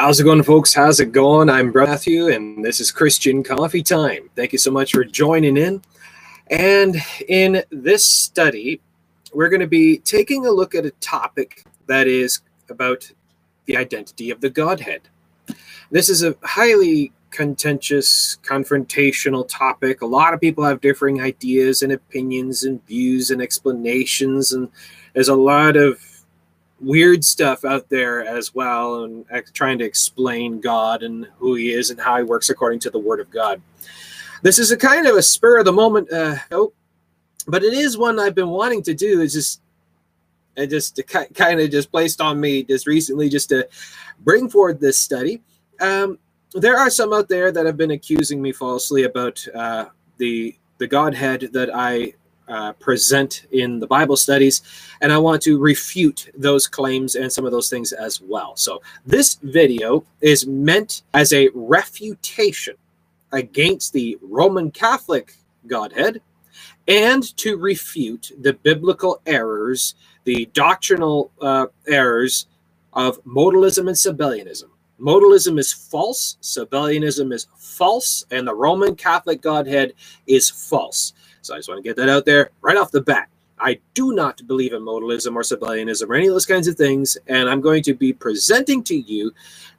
How's it going, folks? How's it going? I'm Matthew, and this is Christian Coffee Time. Thank you so much for joining in. And in this study, we're going to be taking a look at a topic that is about the identity of the Godhead. This is a highly contentious, confrontational topic. A lot of people have differing ideas and opinions and views and explanations, and there's a lot of weird stuff out there as well and trying to explain God and who he is and how he works according to the word of God. This is a kind of a spur of the moment uh, oh, but it is one I've been wanting to do. It's just it just kind of just placed on me just recently just to bring forward this study. Um, there are some out there that have been accusing me falsely about uh, the the Godhead that I uh, present in the Bible studies, and I want to refute those claims and some of those things as well. So, this video is meant as a refutation against the Roman Catholic Godhead and to refute the biblical errors, the doctrinal uh, errors of modalism and Sabellianism. Modalism is false, Sabellianism is false, and the Roman Catholic Godhead is false. So I just want to get that out there right off the bat. I do not believe in modalism or Sabellianism or any of those kinds of things, and I'm going to be presenting to you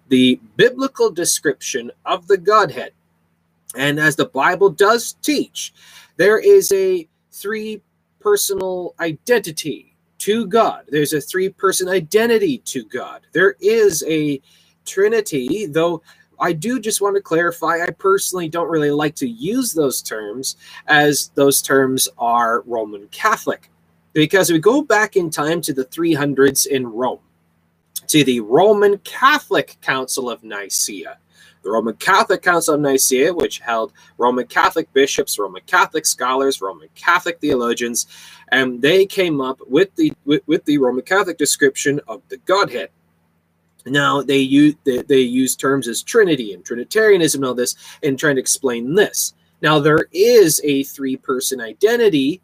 the biblical description of the Godhead. And as the Bible does teach, there is a three personal identity to God. There's a three person identity to God. There is a Trinity, though I do just want to clarify I personally don't really like to use those terms as those terms are Roman Catholic. Because we go back in time to the 300s in Rome, to the Roman Catholic Council of Nicaea. The Roman Catholic Council of Nicaea, which held Roman Catholic bishops, Roman Catholic scholars, Roman Catholic theologians, and they came up with the with, with the Roman Catholic description of the Godhead. Now they use they, they use terms as Trinity and Trinitarianism and all this and trying to explain this. Now there is a three-person identity.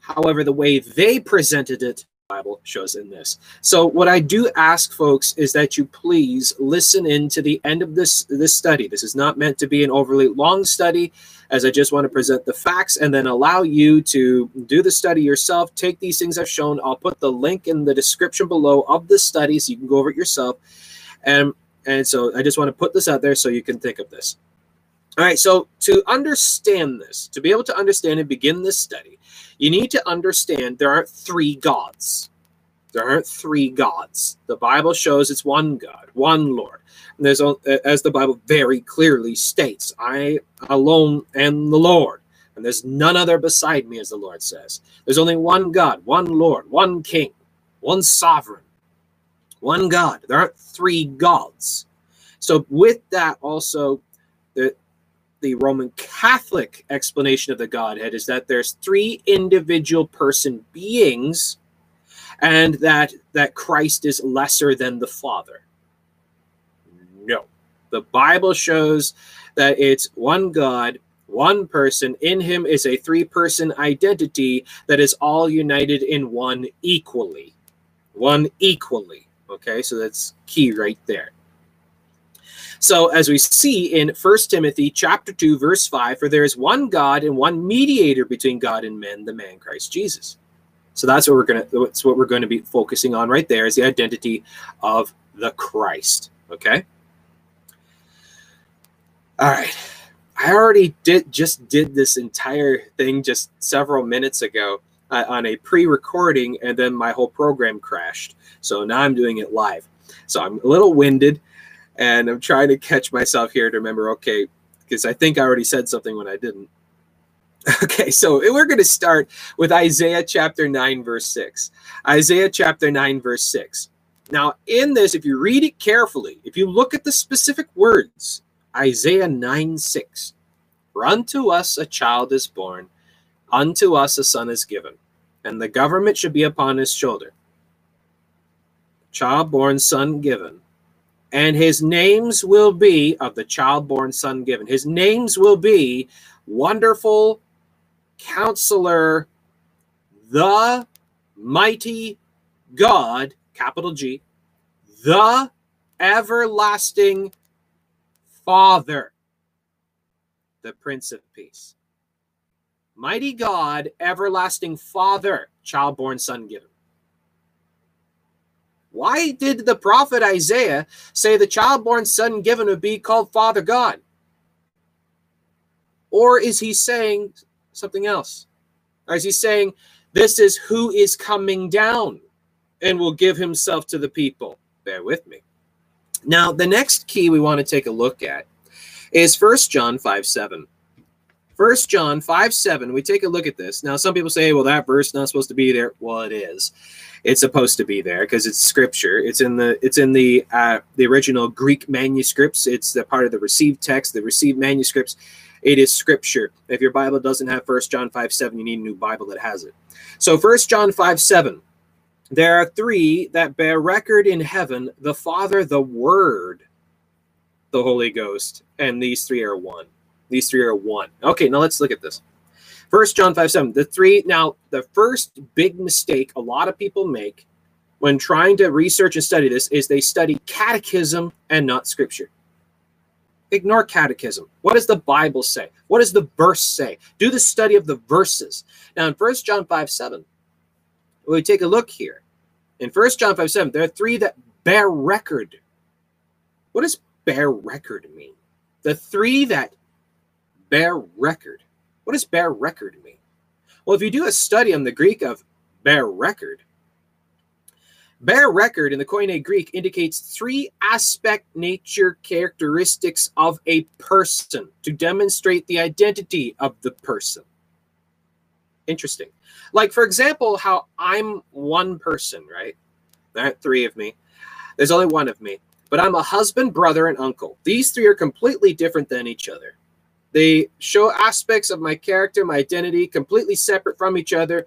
However, the way they presented it Bible shows in this. So what I do ask folks is that you please listen in to the end of this this study. This is not meant to be an overly long study as I just want to present the facts and then allow you to do the study yourself. Take these things I've shown. I'll put the link in the description below of the study so you can go over it yourself. And and so I just want to put this out there so you can think of this. All right, so to understand this, to be able to understand and begin this study, you need to understand there aren't three gods. There aren't three gods. The Bible shows it's one God, one Lord. And there's, as the Bible very clearly states, I alone am the Lord, and there's none other beside me, as the Lord says. There's only one God, one Lord, one King, one sovereign, one God. There aren't three gods. So, with that, also, the, the Roman Catholic explanation of the Godhead is that there's three individual person beings and that that Christ is lesser than the Father. No. The Bible shows that it's one God, one person. In him is a three person identity that is all united in one equally. One equally. Okay, so that's key right there. So as we see in First Timothy chapter 2 verse 5 for there is one God and one mediator between God and men the man Christ Jesus. So that's what we're going to that's what we're going to be focusing on right there is the identity of the Christ, okay? All right. I already did just did this entire thing just several minutes ago uh, on a pre-recording and then my whole program crashed. So now I'm doing it live. So I'm a little winded and I'm trying to catch myself here to remember, okay, because I think I already said something when I didn't. Okay, so we're going to start with Isaiah chapter 9, verse 6. Isaiah chapter 9, verse 6. Now, in this, if you read it carefully, if you look at the specific words, Isaiah 9, 6, For unto us a child is born, unto us a son is given, and the government should be upon his shoulder. Child born, son given and his names will be of the child born son given. His names will be Wonderful Counselor, the Mighty God, capital G, the everlasting Father, the Prince of Peace. Mighty God, everlasting Father, child-born son given. Why did the prophet Isaiah say the child-born son given would be called Father God? Or is he saying something else? Or is he saying this is who is coming down and will give himself to the people? Bear with me. Now, the next key we want to take a look at is First John 5 7. First John 5 7, we take a look at this. Now, some people say, well, that verse not supposed to be there. Well, it is. It's supposed to be there because it's scripture. It's in the it's in the uh, the original Greek manuscripts. It's the part of the received text, the received manuscripts. It is scripture. If your Bible doesn't have First John 5 7, you need a new Bible that has it. So First John 5 7. There are three that bear record in heaven the Father, the Word, the Holy Ghost, and these three are one. These three are one. Okay, now let's look at this. First John 5 7. The three, now, the first big mistake a lot of people make when trying to research and study this is they study catechism and not scripture. Ignore catechism. What does the Bible say? What does the verse say? Do the study of the verses. Now, in First John 5 7, we take a look here. In First John 5 7, there are three that bear record. What does bear record mean? The three that bear record. What does bear record mean? Well, if you do a study on the Greek of bear record, bear record in the Koine Greek indicates three aspect nature characteristics of a person to demonstrate the identity of the person. Interesting. Like, for example, how I'm one person, right? There aren't three of me. There's only one of me. But I'm a husband, brother, and uncle. These three are completely different than each other. They show aspects of my character, my identity, completely separate from each other.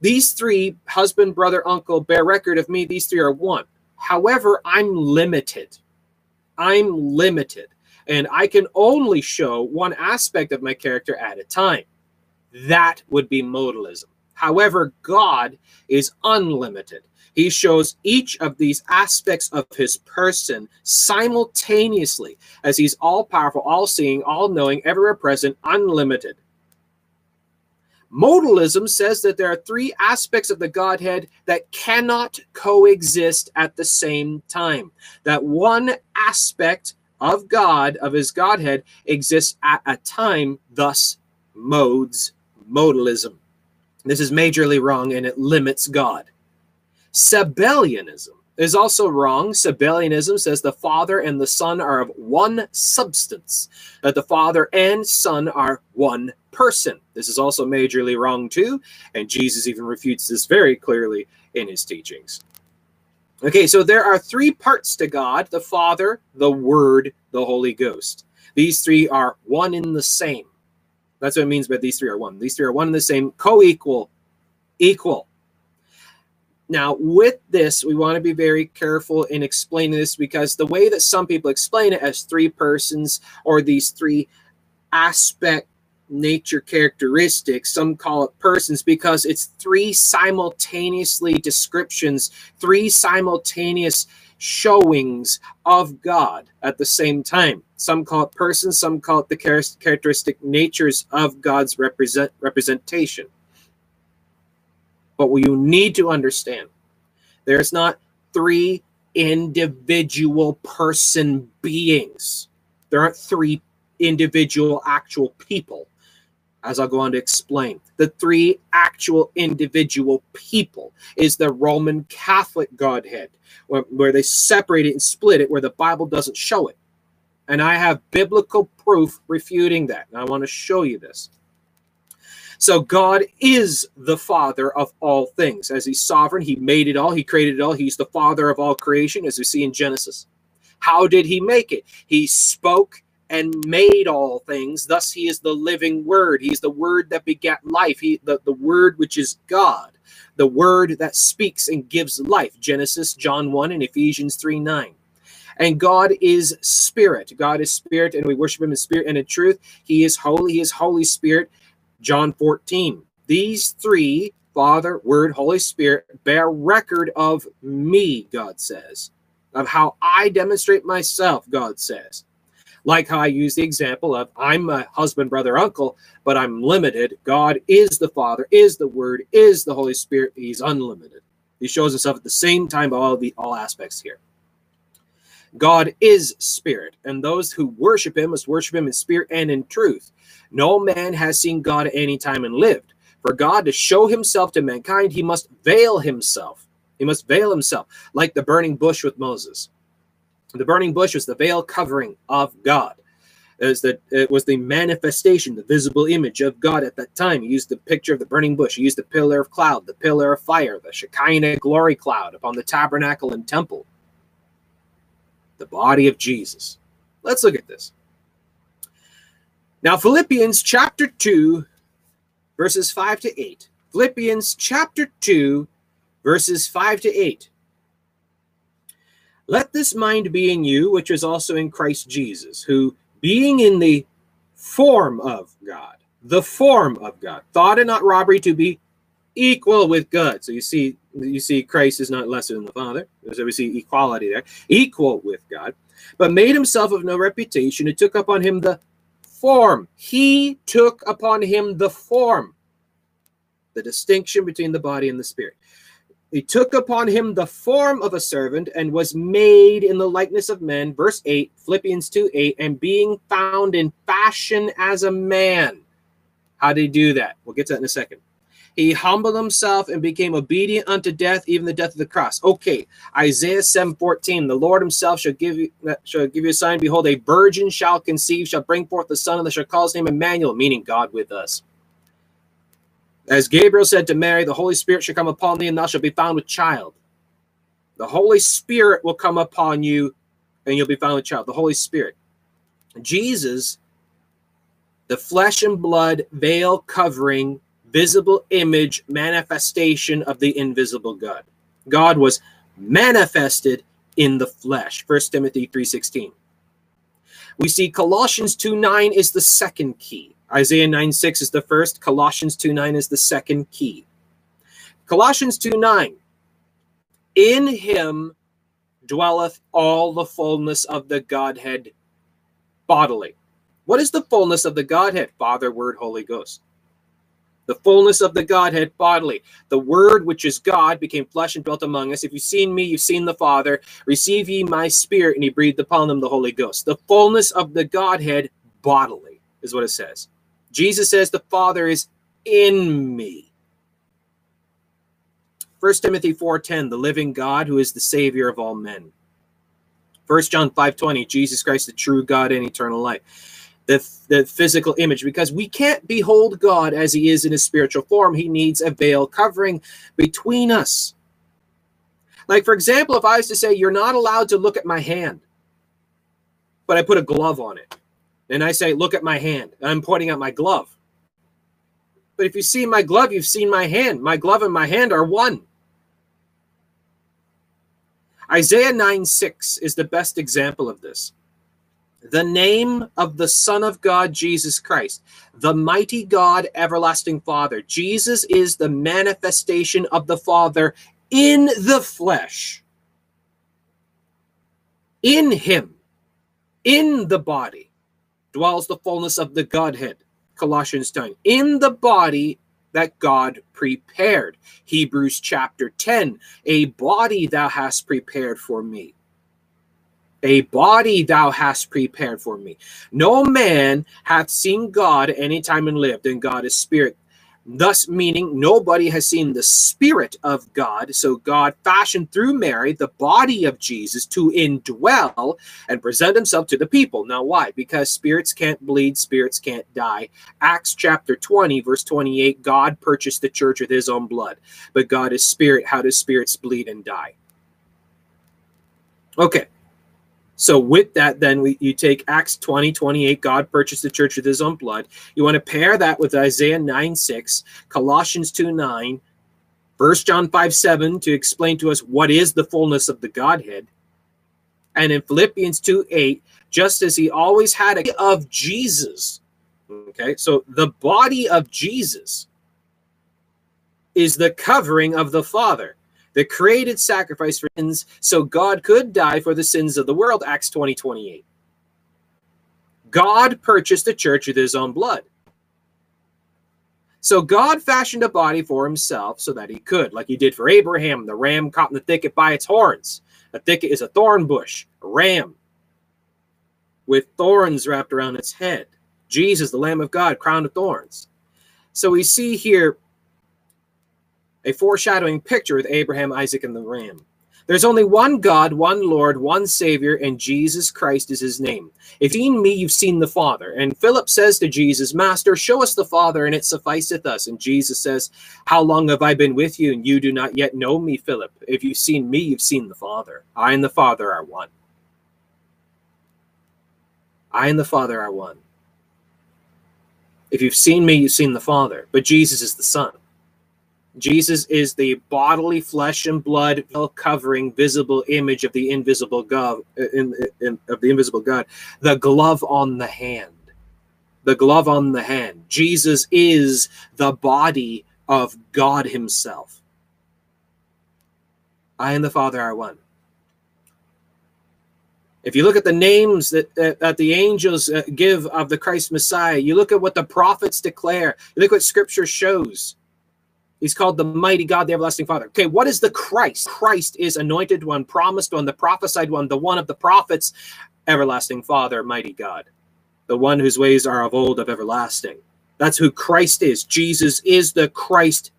These three, husband, brother, uncle, bear record of me. These three are one. However, I'm limited. I'm limited. And I can only show one aspect of my character at a time. That would be modalism. However, God is unlimited. He shows each of these aspects of his person simultaneously as he's all powerful, all seeing, all knowing, everywhere present, unlimited. Modalism says that there are three aspects of the Godhead that cannot coexist at the same time. That one aspect of God, of his Godhead, exists at a time, thus modes modalism. This is majorly wrong and it limits God. Sabellianism is also wrong. Sabellianism says the Father and the Son are of one substance, that the Father and Son are one person. This is also majorly wrong too, and Jesus even refutes this very clearly in his teachings. Okay, so there are three parts to God the Father, the Word, the Holy Ghost. These three are one in the same. That's what it means by these three are one. These three are one in the same, co equal, equal. Now, with this, we want to be very careful in explaining this because the way that some people explain it as three persons or these three aspect nature characteristics, some call it persons because it's three simultaneously descriptions, three simultaneous showings of God at the same time. Some call it persons, some call it the characteristic natures of God's represent representation. But what you need to understand, there's not three individual person beings. There aren't three individual actual people, as I'll go on to explain. The three actual individual people is the Roman Catholic Godhead, where, where they separate it and split it, where the Bible doesn't show it. And I have biblical proof refuting that. And I want to show you this. So God is the father of all things. As he's sovereign, he made it all, he created it all. He's the father of all creation, as we see in Genesis. How did he make it? He spoke and made all things. Thus, he is the living word. He's the word that begat life. He the, the word which is God, the word that speaks and gives life. Genesis, John 1, and Ephesians 3 9. And God is spirit. God is spirit, and we worship him in spirit and in truth. He is holy. He is Holy Spirit. John 14. These three, Father, Word, Holy Spirit, bear record of me, God says. of how I demonstrate myself, God says. Like how I use the example of I'm a husband, brother, uncle, but I'm limited. God is the Father, is the Word, is the Holy Spirit. He's unlimited. He shows himself at the same time all the all aspects here. God is spirit, and those who worship him must worship him in spirit and in truth. No man has seen God at any time and lived. For God to show himself to mankind, he must veil himself. He must veil himself, like the burning bush with Moses. The burning bush was the veil covering of God. It was, the, it was the manifestation, the visible image of God at that time. He used the picture of the burning bush. He used the pillar of cloud, the pillar of fire, the Shekinah glory cloud upon the tabernacle and temple. The body of Jesus. Let's look at this. Now, Philippians chapter 2, verses 5 to 8. Philippians chapter 2, verses 5 to 8. Let this mind be in you, which is also in Christ Jesus, who, being in the form of God, the form of God, thought it not robbery to be equal with God. So you see, you see, Christ is not lesser than the Father. So we see equality there, equal with God, but made himself of no reputation, and took upon him the form. He took upon him the form, the distinction between the body and the spirit. He took upon him the form of a servant and was made in the likeness of men. Verse 8, Philippians 2 8, and being found in fashion as a man. How did he do that? We'll get to that in a second. He humbled himself and became obedient unto death, even the death of the cross. Okay, Isaiah 7 14, the Lord himself shall give you uh, shall give you a sign. Behold, a virgin shall conceive, shall bring forth the son, and they shall call his name Emmanuel, meaning God with us. As Gabriel said to Mary, the Holy Spirit shall come upon thee, and thou shalt be found with child. The Holy Spirit will come upon you, and you'll be found with child. The Holy Spirit. Jesus, the flesh and blood veil covering, visible image, manifestation of the invisible God. God was manifested in the flesh. 1 Timothy 3:16. We see Colossians 2 9 is the second key. Isaiah 9 6 is the first, Colossians 2 9 is the second key. Colossians 2 9, in him dwelleth all the fullness of the Godhead bodily. What is the fullness of the Godhead? Father, Word, Holy Ghost. The fullness of the Godhead bodily. The Word, which is God, became flesh and dwelt among us. If you've seen me, you've seen the Father. Receive ye my spirit, and he breathed upon them the Holy Ghost. The fullness of the Godhead bodily is what it says. Jesus says the Father is in me. 1 Timothy 4:10, the living God who is the savior of all men. 1 John 5:20, Jesus Christ the true God and eternal life. The, the physical image because we can't behold God as he is in his spiritual form. He needs a veil covering between us. Like for example, if I was to say you're not allowed to look at my hand, but I put a glove on it and I say, Look at my hand. I'm pointing at my glove. But if you see my glove, you've seen my hand. My glove and my hand are one. Isaiah 9 6 is the best example of this. The name of the Son of God, Jesus Christ, the mighty God, everlasting Father. Jesus is the manifestation of the Father in the flesh. In Him, in the body dwells the fullness of the Godhead. Colossians 10. In the body that God prepared. Hebrews chapter 10. A body thou hast prepared for me. A body thou hast prepared for me. No man hath seen God any time and lived, and God is spirit thus meaning nobody has seen the Spirit of God. So God fashioned through Mary the body of Jesus to indwell and present himself to the people. Now, why? Because spirits can't bleed, spirits can't die. Acts chapter 20, verse 28 God purchased the church with his own blood. But God is spirit. How does spirits bleed and die? Okay. So with that, then we, you take Acts 20, 28, God purchased the church with his own blood. You want to pair that with Isaiah 9, 6, Colossians 2, 9, 1 John 5, 7 to explain to us what is the fullness of the Godhead. And in Philippians 2, 8, just as he always had a of Jesus. Okay, so the body of Jesus is the covering of the Father. The created sacrifice for sins, so God could die for the sins of the world, Acts 20 28. God purchased the church with his own blood. So God fashioned a body for himself so that he could, like he did for Abraham, the ram caught in the thicket by its horns. A thicket is a thorn bush, a ram with thorns wrapped around its head. Jesus, the Lamb of God, crowned of thorns. So we see here a foreshadowing picture with Abraham, Isaac, and the ram. There's only one God, one Lord, one Savior, and Jesus Christ is his name. If you've seen me, you've seen the Father. And Philip says to Jesus, Master, show us the Father, and it sufficeth us. And Jesus says, How long have I been with you, and you do not yet know me, Philip? If you've seen me, you've seen the Father. I and the Father are one. I and the Father are one. If you've seen me, you've seen the Father. But Jesus is the Son. Jesus is the bodily flesh and blood covering visible image of the invisible God in, in, of the invisible God. The glove on the hand. The glove on the hand. Jesus is the body of God himself. I and the Father are one. If you look at the names that, that, that the angels uh, give of the Christ Messiah, you look at what the prophets declare, you look what scripture shows He's called the mighty God, the everlasting Father. Okay, what is the Christ? Christ is anointed one, promised one, the prophesied one, the one of the prophets, everlasting Father, mighty God, the one whose ways are of old, of everlasting. That's who Christ is. Jesus is the Christ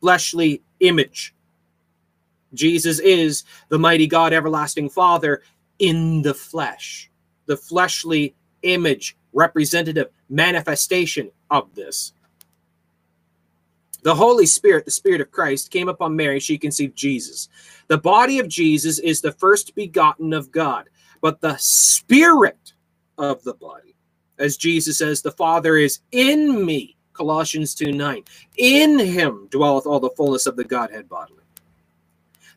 fleshly image. Jesus is the mighty God, everlasting Father in the flesh, the fleshly image, representative manifestation of this. The Holy Spirit, the Spirit of Christ, came upon Mary. She conceived Jesus. The body of Jesus is the first begotten of God, but the Spirit of the body, as Jesus says, the Father is in me. Colossians 2 9. In him dwelleth all the fullness of the Godhead bodily.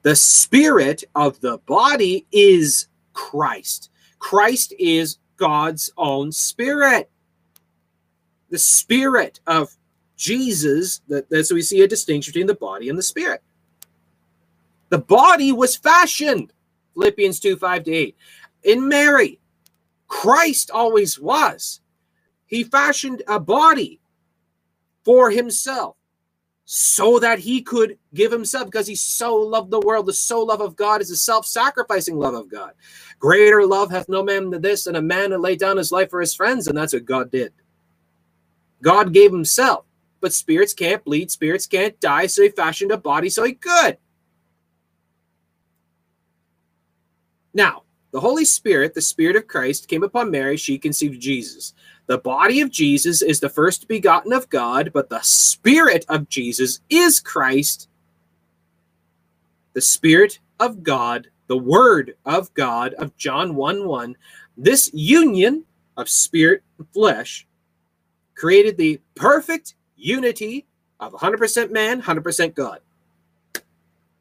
The spirit of the body is Christ. Christ is God's own spirit. The spirit of Jesus, that, that so we see a distinction between the body and the spirit. The body was fashioned, Philippians 2 5 to 8. In Mary, Christ always was. He fashioned a body for himself so that he could give himself because he so loved the world. The so love of God is a self sacrificing love of God. Greater love hath no man than this, and a man to lay down his life for his friends. And that's what God did. God gave himself but spirits can't bleed, spirits can't die, so he fashioned a body so he could. Now, the Holy Spirit, the Spirit of Christ, came upon Mary. She conceived Jesus. The body of Jesus is the first begotten of God, but the Spirit of Jesus is Christ, the Spirit of God, the Word of God of John 1 1. This union of spirit and flesh created the perfect unity of 100% man, 100% God.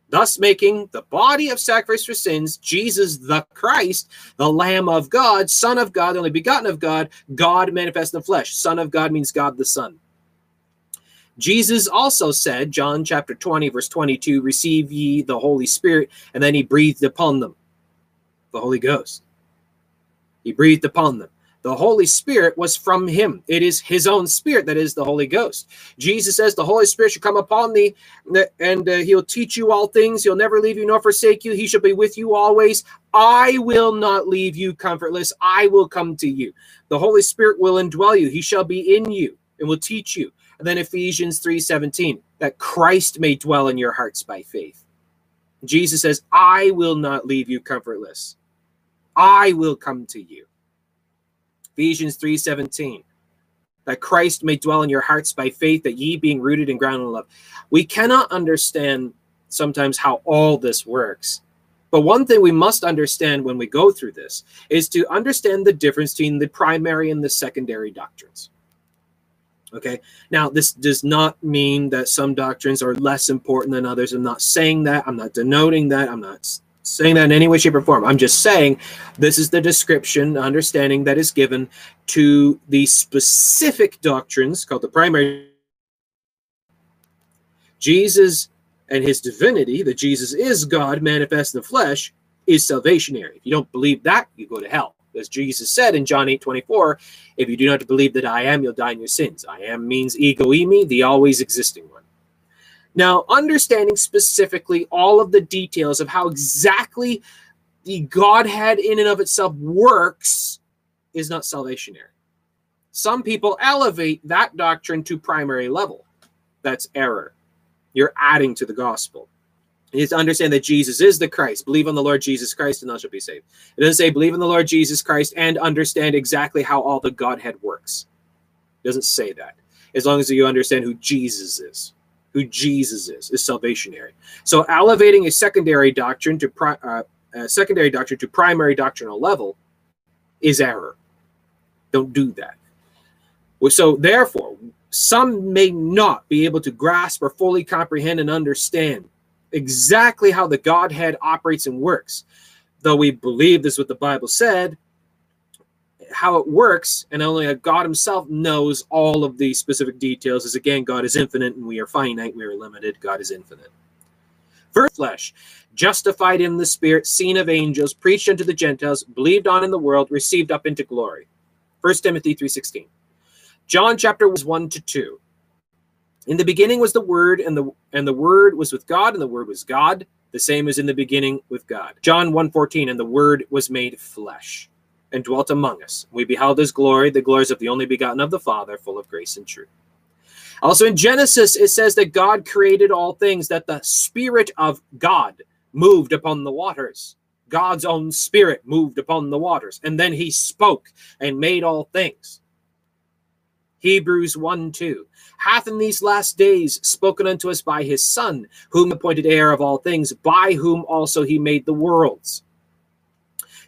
Thus making the body of sacrifice for sins, Jesus the Christ, the Lamb of God, Son of God, the only begotten of God, God manifest in the flesh. Son of God means God the Son. Jesus also said, John chapter 20, verse 22, receive ye the Holy Spirit, and then he breathed upon them the Holy Ghost. He breathed upon them. The Holy Spirit was from him. It is his own spirit that is the Holy Ghost. Jesus says, The Holy Spirit shall come upon thee, and uh, he'll teach you all things. He'll never leave you nor forsake you. He shall be with you always. I will not leave you comfortless. I will come to you. The Holy Spirit will indwell you. He shall be in you and will teach you. And then Ephesians 3 17, that Christ may dwell in your hearts by faith. Jesus says, I will not leave you comfortless. I will come to you. Ephesians 3:17. That Christ may dwell in your hearts by faith, that ye being rooted and grounded in love. We cannot understand sometimes how all this works. But one thing we must understand when we go through this is to understand the difference between the primary and the secondary doctrines. Okay. Now, this does not mean that some doctrines are less important than others. I'm not saying that. I'm not denoting that. I'm not saying that in any way, shape, or form. I'm just saying this is the description, understanding that is given to the specific doctrines called the primary. Jesus and his divinity, that Jesus is God manifest in the flesh, is salvationary. If you don't believe that, you go to hell. As Jesus said in John 8 24, if you do not believe that I am, you'll die in your sins. I am means ego eimi, the always existing one. Now, understanding specifically all of the details of how exactly the Godhead in and of itself works is not salvationary. Some people elevate that doctrine to primary level. That's error. You're adding to the gospel. You to understand that Jesus is the Christ. Believe on the Lord Jesus Christ and thou shalt be saved. It doesn't say believe in the Lord Jesus Christ and understand exactly how all the Godhead works. It doesn't say that. As long as you understand who Jesus is who Jesus is, is salvationary. So elevating a secondary doctrine to pri- uh, a secondary doctrine to primary doctrinal level is error. Don't do that. So therefore, some may not be able to grasp or fully comprehend and understand exactly how the Godhead operates and works. Though we believe this is what the Bible said, how it works, and only God Himself knows all of the specific details. Is again, God is infinite, and we are finite. We are limited. God is infinite. First flesh, justified in the Spirit, seen of angels, preached unto the Gentiles, believed on in the world, received up into glory. First Timothy three sixteen. John chapter one to two. In the beginning was the Word, and the and the Word was with God, and the Word was God. The same as in the beginning with God. John 1:14, and the Word was made flesh and dwelt among us. We beheld his glory, the glories of the only begotten of the Father, full of grace and truth. Also in Genesis, it says that God created all things, that the Spirit of God moved upon the waters. God's own Spirit moved upon the waters. And then he spoke and made all things. Hebrews 1 2 hath in these last days spoken unto us by his Son, whom he appointed heir of all things, by whom also he made the worlds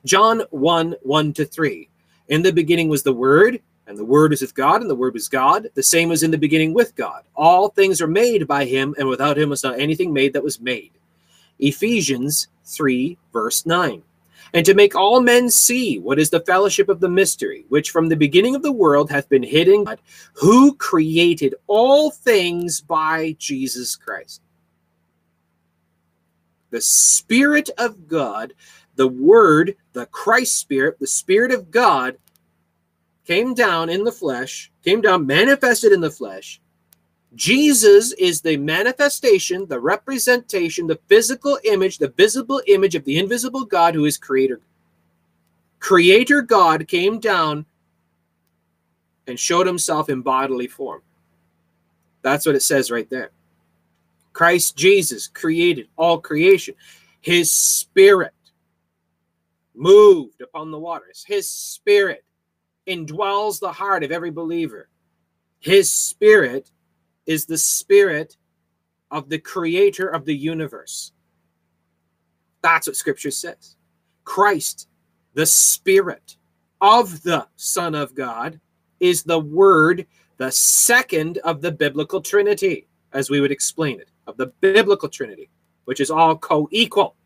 John 1 1 to 3. In the beginning was the Word, and the Word was with God, and the Word was God. The same was in the beginning with God. All things are made by him, and without him was not anything made that was made. Ephesians 3, verse 9. And to make all men see what is the fellowship of the mystery, which from the beginning of the world hath been hidden, God, who created all things by Jesus Christ. The Spirit of God the Word, the Christ Spirit, the Spirit of God, came down in the flesh, came down, manifested in the flesh. Jesus is the manifestation, the representation, the physical image, the visible image of the invisible God who is creator. Creator God came down and showed himself in bodily form. That's what it says right there. Christ Jesus created all creation. His spirit moved upon the waters. His spirit indwells the heart of every believer. His spirit is the spirit of the creator of the universe. That's what scripture says. Christ, the spirit of the Son of God, is the word, the second of the biblical trinity, as we would explain it, of the biblical trinity, which is all co equal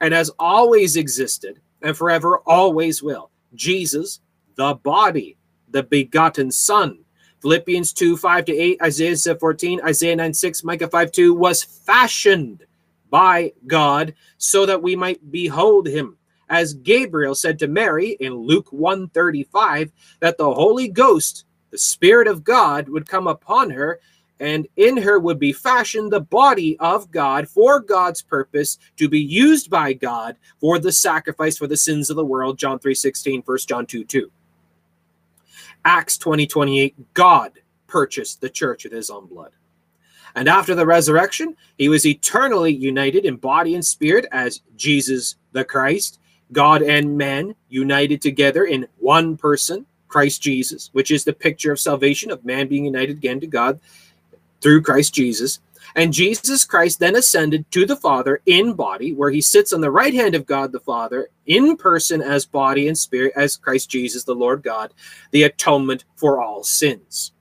and has always existed and forever always will. Jesus, the body, the begotten Son. Philippians 2 5 to 8, Isaiah 14, Isaiah 9 6, Micah 5 2 was fashioned by God so that we might behold him. As Gabriel said to Mary in Luke 1 35, that the Holy Ghost, the Spirit of God, would come upon her and in her would be fashioned the body of God for God's purpose to be used by God for the sacrifice for the sins of the world. John 3 16, 1 John 2 2. Acts 20 28, God purchased the church with his own blood. And after the resurrection, he was eternally united in body and spirit as Jesus the Christ, God and man united together in one person, Christ Jesus, which is the picture of salvation of man being united again to God through Christ Jesus. And Jesus Christ then ascended to the Father in body, where he sits on the right hand of God the Father in person as body and spirit, as Christ Jesus, the Lord God, the atonement for all sins.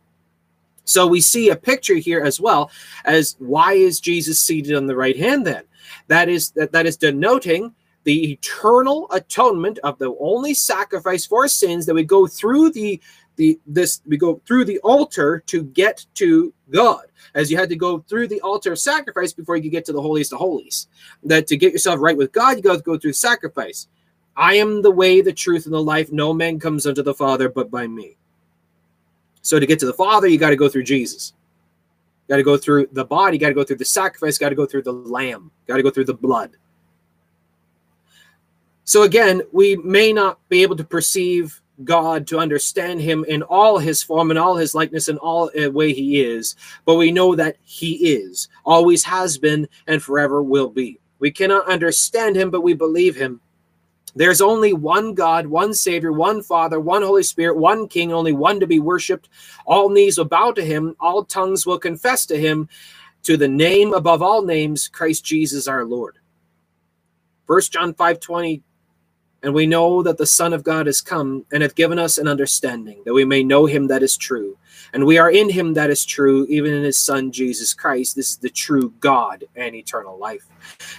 So we see a picture here as well as why is Jesus seated on the right hand then? That is that, that is denoting the eternal atonement of the only sacrifice for sins that would go through the the this we go through the altar to get to God, as you had to go through the altar of sacrifice before you could get to the holiest of holies. That to get yourself right with God, you got to go through sacrifice. I am the way, the truth, and the life. No man comes unto the Father but by me. So to get to the Father, you got to go through Jesus. Got to go through the body, got to go through the sacrifice, got to go through the lamb, got to go through the blood. So again, we may not be able to perceive God to understand him in all his form and all his likeness and all uh, way he is, but we know that he is, always has been, and forever will be. We cannot understand him, but we believe him. There's only one God, one Savior, one Father, one Holy Spirit, one King, only one to be worshiped. All knees will bow to him, all tongues will confess to him, to the name above all names, Christ Jesus our Lord. First John 5 20 and we know that the Son of God has come and hath given us an understanding, that we may know him that is true. And we are in him that is true, even in his Son Jesus Christ. This is the true God and eternal life.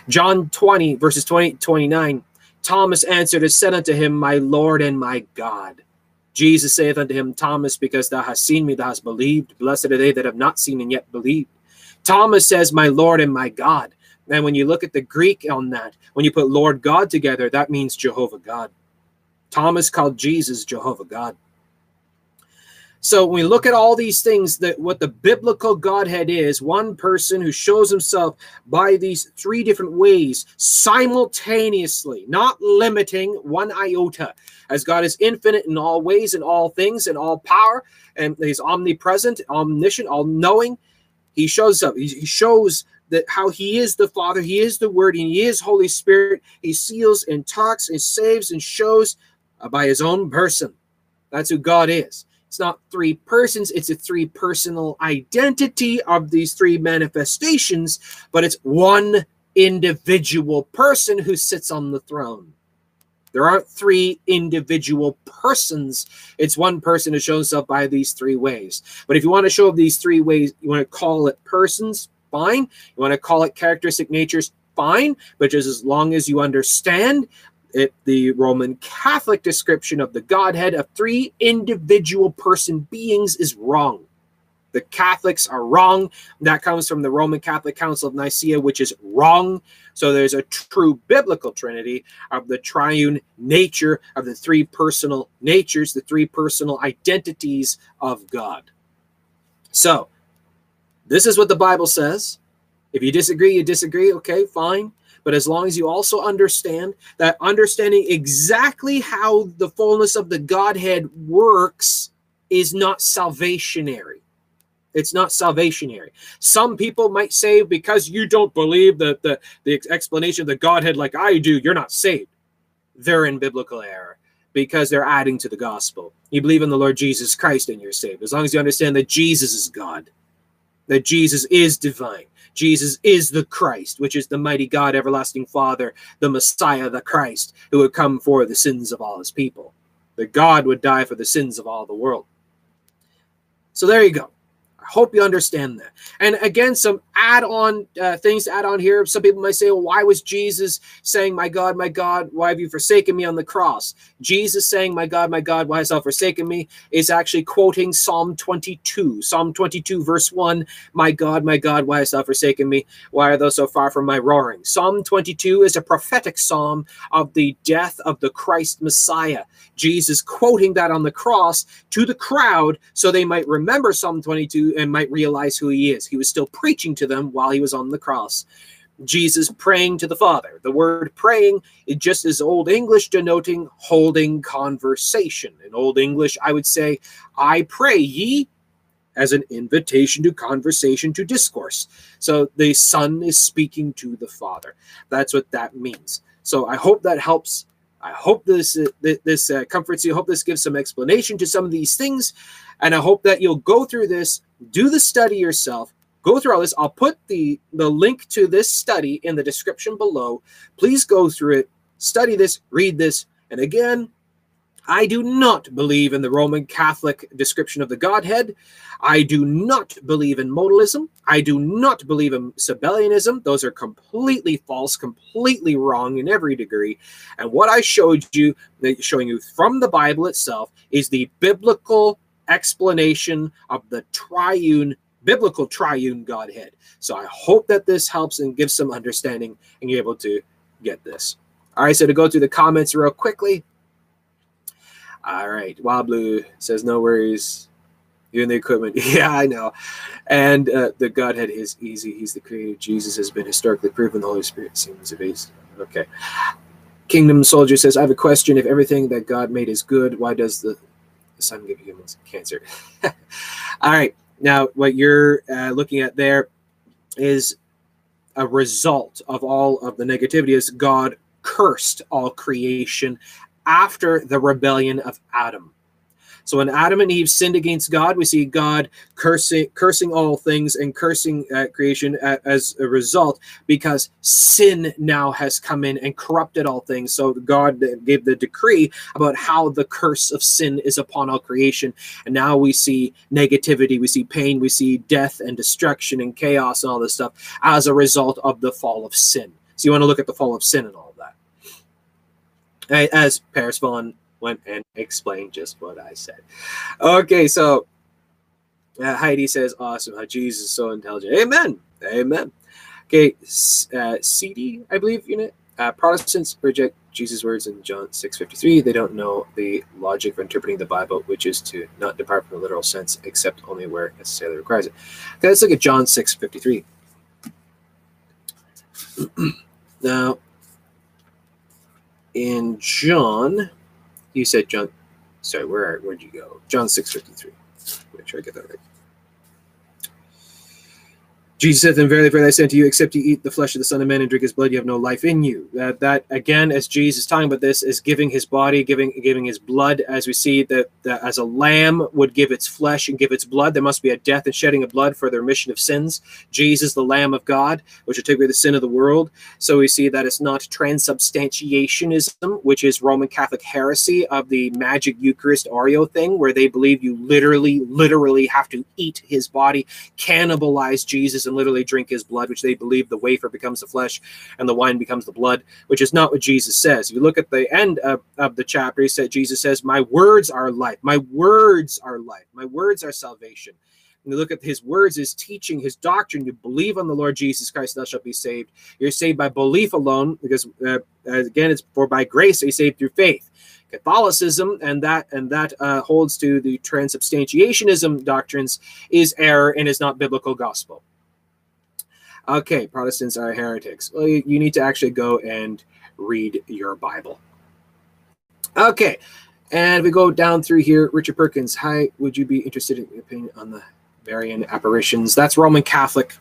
John 20, verses 20, 29. Thomas answered and said unto him, My Lord and my God. Jesus saith unto him, Thomas, because thou hast seen me, thou hast believed. Blessed are they that have not seen and yet believed. Thomas says, My Lord and my God. And when you look at the Greek on that, when you put Lord God together, that means Jehovah God. Thomas called Jesus Jehovah God. So when we look at all these things, that what the biblical Godhead is, one person who shows himself by these three different ways simultaneously, not limiting one iota, as God is infinite in all ways, in all things, in all power, and he's omnipresent, omniscient, all knowing. He shows up. He shows that how he is the Father, he is the Word, and he is Holy Spirit. He seals and talks and saves and shows by his own person. That's who God is. It's not three persons, it's a three personal identity of these three manifestations, but it's one individual person who sits on the throne. There aren't three individual persons. It's one person who shows up by these three ways. But if you want to show up these three ways, you want to call it persons, fine. You want to call it characteristic natures, fine. But just as long as you understand it, the Roman Catholic description of the Godhead of three individual person beings is wrong. The Catholics are wrong. That comes from the Roman Catholic Council of Nicaea, which is wrong. So there's a true biblical trinity of the triune nature of the three personal natures, the three personal identities of God. So this is what the Bible says. If you disagree, you disagree. Okay, fine. But as long as you also understand that understanding exactly how the fullness of the Godhead works is not salvationary. It's not salvationary. Some people might say because you don't believe the, the, the explanation of the Godhead like I do, you're not saved. They're in biblical error because they're adding to the gospel. You believe in the Lord Jesus Christ and you're saved. As long as you understand that Jesus is God, that Jesus is divine, Jesus is the Christ, which is the mighty God, everlasting Father, the Messiah, the Christ, who would come for the sins of all his people. That God would die for the sins of all the world. So there you go hope you understand that. And again, some add-on uh, things to add on here. Some people might say, well, why was Jesus saying, my God, my God, why have you forsaken me on the cross? Jesus saying, my God, my God, why hast thou forsaken me? is actually quoting Psalm 22. Psalm 22, verse 1, my God, my God, why hast thou forsaken me? Why are thou so far from my roaring? Psalm 22 is a prophetic psalm of the death of the Christ Messiah. Jesus quoting that on the cross to the crowd so they might remember Psalm 22 and might realize who he is. He was still preaching to them while he was on the cross. Jesus praying to the Father. The word praying is just as Old English denoting holding conversation. In Old English, I would say, I pray ye, as an invitation to conversation, to discourse. So the Son is speaking to the Father. That's what that means. So I hope that helps. I hope this uh, this uh, comforts you. I hope this gives some explanation to some of these things, and I hope that you'll go through this do the study yourself go through all this i'll put the the link to this study in the description below please go through it study this read this and again I do not believe in the Roman Catholic description of the Godhead. I do not believe in modalism. I do not believe in Sabellianism. Those are completely false, completely wrong in every degree. And what I showed you, showing you from the Bible itself, is the biblical explanation of the triune biblical triune Godhead. So I hope that this helps and gives some understanding and you're able to get this. All right, so to go through the comments real quickly. All right, Wild Blue says, no worries. You're in the equipment. Yeah, I know. And uh, the Godhead is easy. He's the creator. Jesus has been historically proven. The Holy Spirit seems evasive. Okay. Kingdom Soldier says, I have a question. If everything that God made is good, why does the, the sun give humans cancer? All right. Now, what you're uh, looking at there is a result of all of the negativity is God cursed all creation after the rebellion of Adam. So when Adam and Eve sinned against God, we see God cursing, cursing all things and cursing uh, creation as a result because sin now has come in and corrupted all things. So God gave the decree about how the curse of sin is upon all creation. And now we see negativity, we see pain, we see death and destruction and chaos and all this stuff as a result of the fall of sin. So you want to look at the fall of sin and all that. As Paris Vaughn went and explained just what I said. Okay, so uh, Heidi says, awesome how Jesus is so intelligent. Amen. Amen. Okay, uh, CD, I believe, unit. Uh, Protestants reject Jesus' words in John 6.53. They don't know the logic of interpreting the Bible, which is to not depart from the literal sense, except only where necessarily requires it. Okay, let's look at John 6.53. now, in John you said John. Sorry, where where'd you go? John six fifty three. Make sure I get that right. Jesus said, Then verily, verily, I say unto you, except you eat the flesh of the Son of Man and drink his blood, you have no life in you. That, that again, as Jesus is talking about this, is giving his body, giving giving his blood, as we see that, that as a lamb would give its flesh and give its blood, there must be a death and shedding of blood for the remission of sins. Jesus, the Lamb of God, which will take away the sin of the world. So we see that it's not transubstantiationism, which is Roman Catholic heresy of the magic Eucharist Oreo thing, where they believe you literally, literally have to eat his body, cannibalize Jesus and literally drink his blood, which they believe the wafer becomes the flesh and the wine becomes the blood, which is not what Jesus says. You look at the end of, of the chapter, he said, Jesus says, My words are life. My words are life. My words are salvation. And you look at his words, his teaching, his doctrine. You believe on the Lord Jesus Christ, thou shalt be saved. You're saved by belief alone, because uh, again, it's for by grace are you saved through faith. Catholicism, and that and that uh, holds to the transubstantiationism doctrines, is error and is not biblical gospel okay, Protestants are heretics. Well, you, you need to actually go and read your Bible. Okay, and we go down through here. Richard Perkins, hi, would you be interested in your opinion on the Marian apparitions? That's Roman Catholic.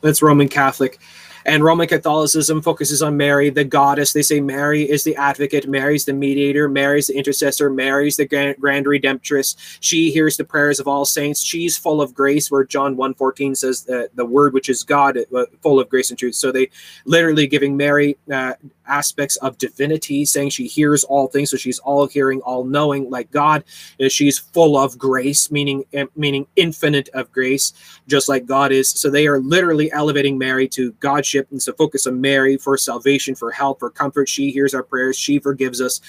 That's Roman Catholic. And Roman Catholicism focuses on Mary, the goddess. They say Mary is the advocate, Mary's the mediator, Mary's the intercessor, Mary's the grand, grand redemptress. She hears the prayers of all saints. She's full of grace, where John 1.14 says that the word which is God, uh, full of grace and truth. So they literally giving Mary uh, aspects of divinity, saying she hears all things, so she's all hearing, all knowing, like God. She's full of grace, meaning uh, meaning infinite of grace, just like God is. So they are literally elevating Mary to Godship, and so focus on Mary for salvation, for help, for comfort. She hears our prayers, she forgives us.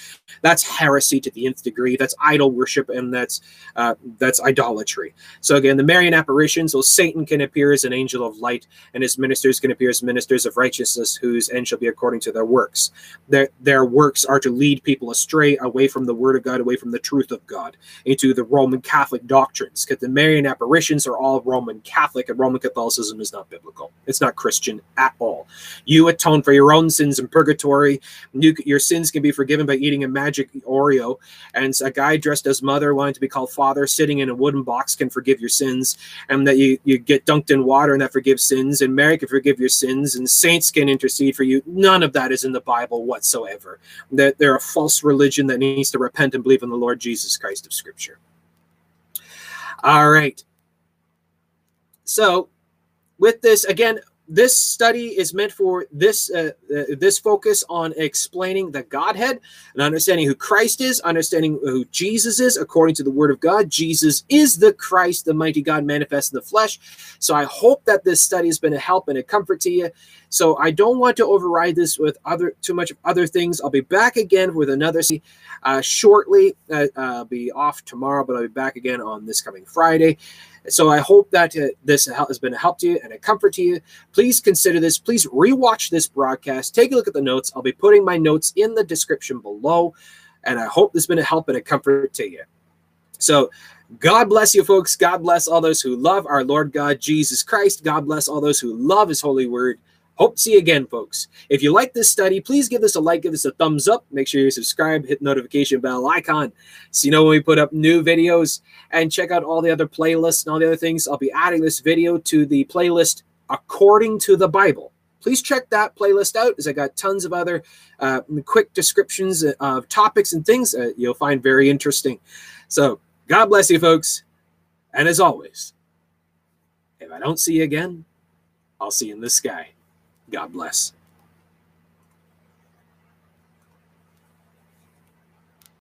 That's heresy to the nth degree. That's idol worship, and that's uh, that's idolatry. So again, the Marian apparitions. So Satan can appear as an angel of light, and his ministers can appear as ministers of righteousness, whose end shall be according to their work works. Their, their works are to lead people astray away from the Word of God, away from the truth of God, into the Roman Catholic doctrines. Because the Marian apparitions are all Roman Catholic, and Roman Catholicism is not biblical. It's not Christian at all. You atone for your own sins in purgatory. You, your sins can be forgiven by eating a magic Oreo. And a guy dressed as mother, wanting to be called father, sitting in a wooden box can forgive your sins. And that you, you get dunked in water and that forgives sins. And Mary can forgive your sins. And saints can intercede for you. None of that is in the Bible whatsoever. That they're a false religion that needs to repent and believe in the Lord Jesus Christ of Scripture. All right. So, with this, again, this study is meant for this uh, uh, this focus on explaining the Godhead and understanding who Christ is, understanding who Jesus is according to the Word of God. Jesus is the Christ, the mighty God manifest in the flesh. So I hope that this study has been a help and a comfort to you. So I don't want to override this with other too much of other things. I'll be back again with another uh, shortly. Uh, I'll be off tomorrow, but I'll be back again on this coming Friday. So I hope that uh, this has been a help to you and a comfort to you. Please consider this. Please rewatch this broadcast. Take a look at the notes. I'll be putting my notes in the description below. And I hope this has been a help and a comfort to you. So God bless you, folks. God bless all those who love our Lord God Jesus Christ. God bless all those who love his holy word. Hope to see you again, folks. If you like this study, please give this a like, give this a thumbs up. Make sure you subscribe, hit notification bell icon so you know when we put up new videos. And check out all the other playlists and all the other things. I'll be adding this video to the playlist according to the Bible. Please check that playlist out as I got tons of other uh, quick descriptions of topics and things uh, you'll find very interesting. So, God bless you, folks. And as always, if I don't see you again, I'll see you in the sky. God bless.